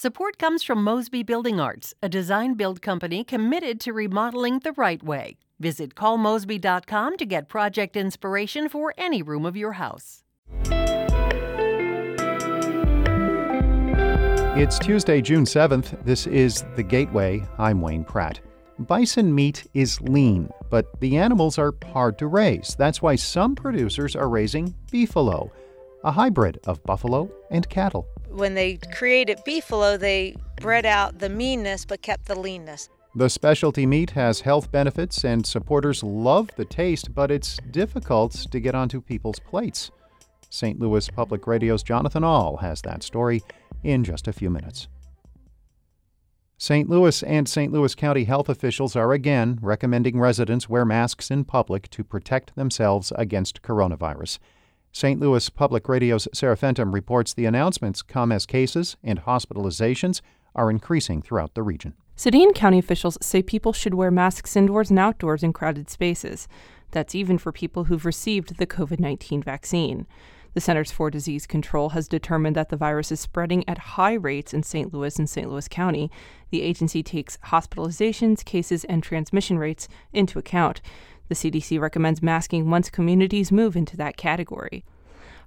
Support comes from Mosby Building Arts, a design build company committed to remodeling the right way. Visit callmosby.com to get project inspiration for any room of your house. It's Tuesday, June 7th. This is The Gateway. I'm Wayne Pratt. Bison meat is lean, but the animals are hard to raise. That's why some producers are raising beefalo, a hybrid of buffalo and cattle when they created Beefalo, they bred out the meanness but kept the leanness. The specialty meat has health benefits and supporters love the taste, but it's difficult to get onto people's plates. St. Louis Public Radio's Jonathan Ahl has that story in just a few minutes. St. Louis and St. Louis County health officials are again recommending residents wear masks in public to protect themselves against coronavirus. St. Louis Public Radio's Sarah Fentem reports the announcements come as cases and hospitalizations are increasing throughout the region. City and county officials say people should wear masks indoors and outdoors in crowded spaces. That's even for people who've received the COVID 19 vaccine. The Centers for Disease Control has determined that the virus is spreading at high rates in St. Louis and St. Louis County. The agency takes hospitalizations, cases, and transmission rates into account. The CDC recommends masking once communities move into that category.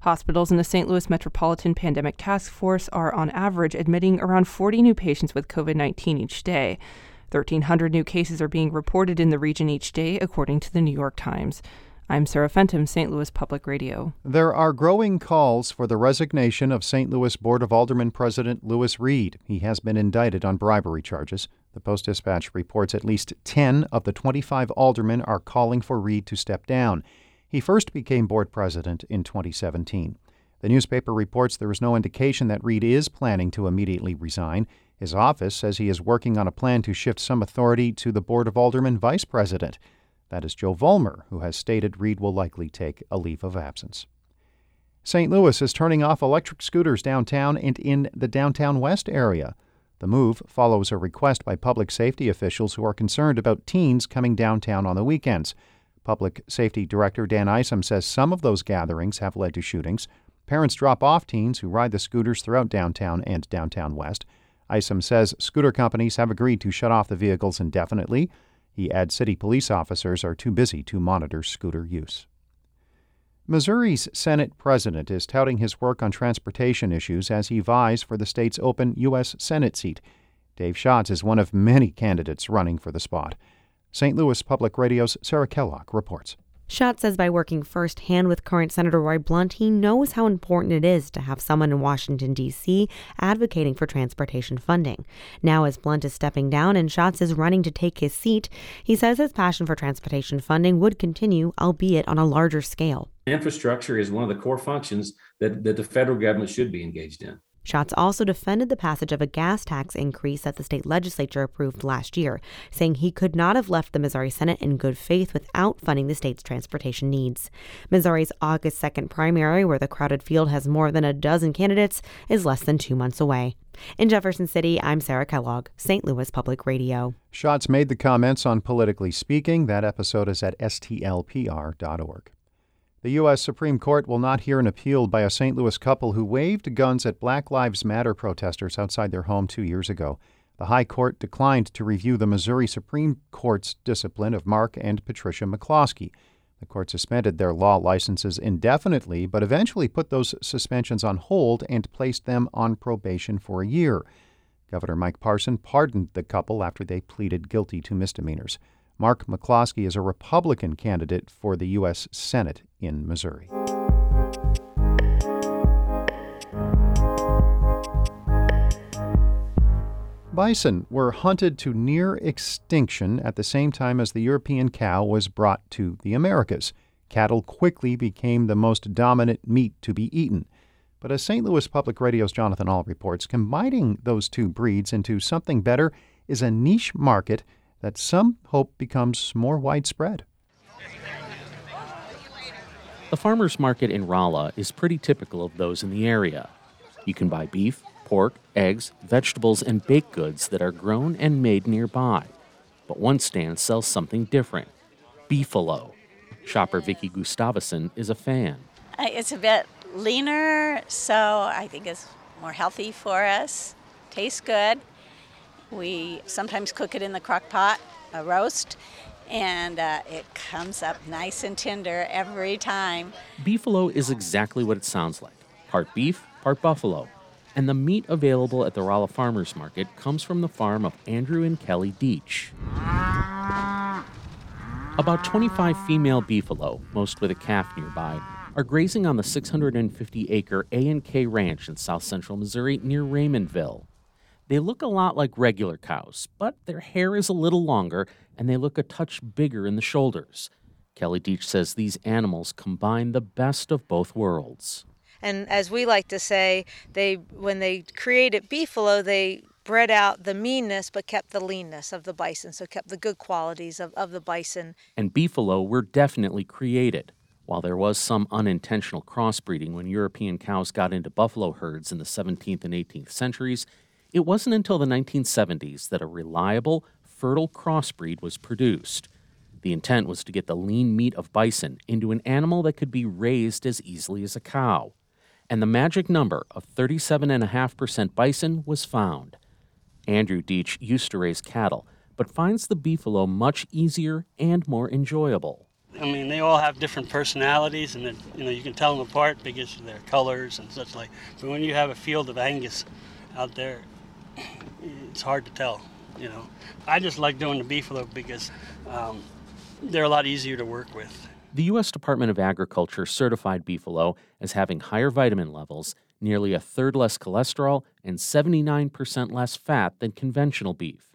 Hospitals in the St. Louis Metropolitan Pandemic Task Force are on average admitting around 40 new patients with COVID 19 each day. 1,300 new cases are being reported in the region each day, according to the New York Times. I'm Sarah Fentem, St. Louis Public Radio. There are growing calls for the resignation of St. Louis Board of Aldermen President Lewis Reed. He has been indicted on bribery charges. The Post Dispatch reports at least 10 of the 25 aldermen are calling for Reed to step down. He first became board president in 2017. The newspaper reports there is no indication that Reed is planning to immediately resign. His office says he is working on a plan to shift some authority to the Board of Aldermen vice president. That is Joe Vollmer, who has stated Reed will likely take a leave of absence. St. Louis is turning off electric scooters downtown and in the downtown west area. The move follows a request by public safety officials who are concerned about teens coming downtown on the weekends. Public Safety Director Dan Isom says some of those gatherings have led to shootings. Parents drop off teens who ride the scooters throughout downtown and downtown west. Isom says scooter companies have agreed to shut off the vehicles indefinitely. He adds city police officers are too busy to monitor scooter use. Missouri's Senate president is touting his work on transportation issues as he vies for the state's open U.S. Senate seat. Dave Schatz is one of many candidates running for the spot. St. Louis Public Radio's Sarah Kellogg reports. Schatz says by working firsthand with current Senator Roy Blunt, he knows how important it is to have someone in Washington, D.C. advocating for transportation funding. Now, as Blunt is stepping down and Schatz is running to take his seat, he says his passion for transportation funding would continue, albeit on a larger scale. Infrastructure is one of the core functions that, that the federal government should be engaged in. Schatz also defended the passage of a gas tax increase that the state legislature approved last year, saying he could not have left the Missouri Senate in good faith without funding the state's transportation needs. Missouri's August 2nd primary, where the crowded field has more than a dozen candidates, is less than two months away. In Jefferson City, I'm Sarah Kellogg, St. Louis Public Radio. Schatz made the comments on Politically Speaking. That episode is at stlpr.org. The U.S. Supreme Court will not hear an appeal by a St. Louis couple who waved guns at Black Lives Matter protesters outside their home two years ago. The High Court declined to review the Missouri Supreme Court's discipline of Mark and Patricia McCloskey. The court suspended their law licenses indefinitely, but eventually put those suspensions on hold and placed them on probation for a year. Governor Mike Parson pardoned the couple after they pleaded guilty to misdemeanors. Mark McCloskey is a Republican candidate for the U.S. Senate in Missouri. Bison were hunted to near extinction at the same time as the European cow was brought to the Americas. Cattle quickly became the most dominant meat to be eaten. But as St. Louis Public Radio's Jonathan Ahl reports, combining those two breeds into something better is a niche market that some hope becomes more widespread. The farmer's market in Rolla is pretty typical of those in the area. You can buy beef, pork, eggs, vegetables, and baked goods that are grown and made nearby. But one stand sells something different beefalo. Shopper Vicky Gustavson is a fan. Uh, it's a bit leaner, so I think it's more healthy for us. Tastes good. We sometimes cook it in the crock pot, a roast, and uh, it comes up nice and tender every time. Beefalo is exactly what it sounds like part beef, part buffalo. And the meat available at the Rolla Farmers Market comes from the farm of Andrew and Kelly Deach. About 25 female beefalo, most with a calf nearby, are grazing on the 650 acre A&K Ranch in south central Missouri near Raymondville. They look a lot like regular cows, but their hair is a little longer and they look a touch bigger in the shoulders. Kelly Deach says these animals combine the best of both worlds. And as we like to say, they when they created beefalo, they bred out the meanness but kept the leanness of the bison, so kept the good qualities of, of the bison. And beefalo were definitely created. While there was some unintentional crossbreeding when European cows got into buffalo herds in the 17th and 18th centuries, it wasn't until the 1970s that a reliable, fertile crossbreed was produced. The intent was to get the lean meat of bison into an animal that could be raised as easily as a cow. And the magic number of 37.5% bison was found. Andrew Deach used to raise cattle, but finds the beefalo much easier and more enjoyable. I mean, they all have different personalities, and you know you can tell them apart because of their colors and such like. But when you have a field of Angus out there, it's hard to tell. You know, I just like doing the beefalo because um, they're a lot easier to work with. The U.S. Department of Agriculture certified beefalo as having higher vitamin levels, nearly a third less cholesterol, and 79% less fat than conventional beef.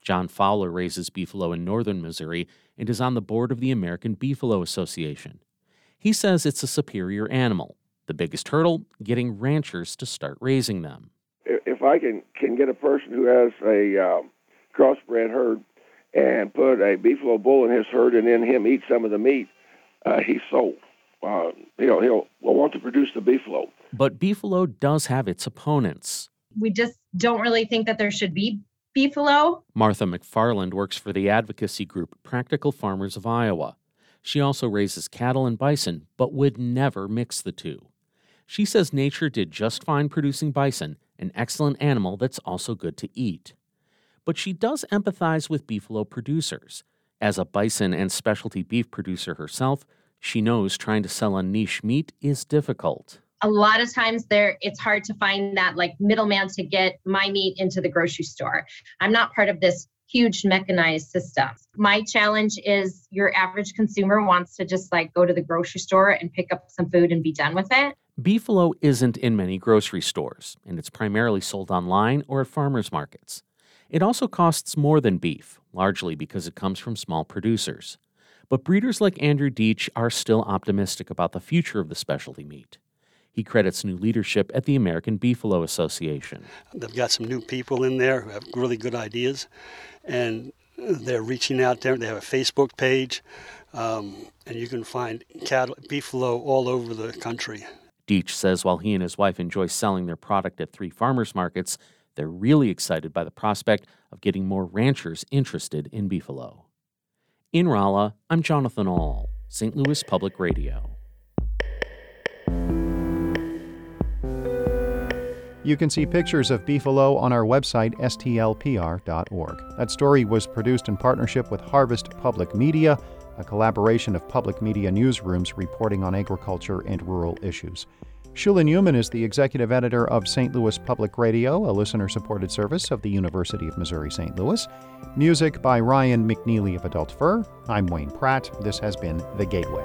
John Fowler raises beefalo in northern Missouri and is on the board of the American Beefalo Association. He says it's a superior animal. The biggest hurdle, getting ranchers to start raising them. If I can, can get a person who has a um, crossbred herd and put a beefalo bull in his herd and then him eat some of the meat, uh, he's sold. Uh, he'll, he'll want to produce the beefalo. But beefalo does have its opponents. We just don't really think that there should be beefalo. Martha McFarland works for the advocacy group Practical Farmers of Iowa. She also raises cattle and bison, but would never mix the two. She says nature did just fine producing bison, an excellent animal that's also good to eat. But she does empathize with beefalo producers. As a bison and specialty beef producer herself, she knows trying to sell a niche meat is difficult a lot of times there it's hard to find that like middleman to get my meat into the grocery store i'm not part of this huge mechanized system my challenge is your average consumer wants to just like go to the grocery store and pick up some food and be done with it beefalo isn't in many grocery stores and it's primarily sold online or at farmers markets it also costs more than beef largely because it comes from small producers but breeders like andrew deach are still optimistic about the future of the specialty meat he credits new leadership at the American Beefalo Association. They've got some new people in there who have really good ideas, and they're reaching out there. They have a Facebook page, um, and you can find cattle, beefalo all over the country. Deach says while he and his wife enjoy selling their product at three farmers markets, they're really excited by the prospect of getting more ranchers interested in beefalo. In Rolla, I'm Jonathan Ahl, St. Louis Public Radio. You can see pictures of beefalo on our website, stlpr.org. That story was produced in partnership with Harvest Public Media, a collaboration of public media newsrooms reporting on agriculture and rural issues. Shula Neuman is the executive editor of St. Louis Public Radio, a listener supported service of the University of Missouri St. Louis. Music by Ryan McNeely of Adult Fur. I'm Wayne Pratt. This has been The Gateway.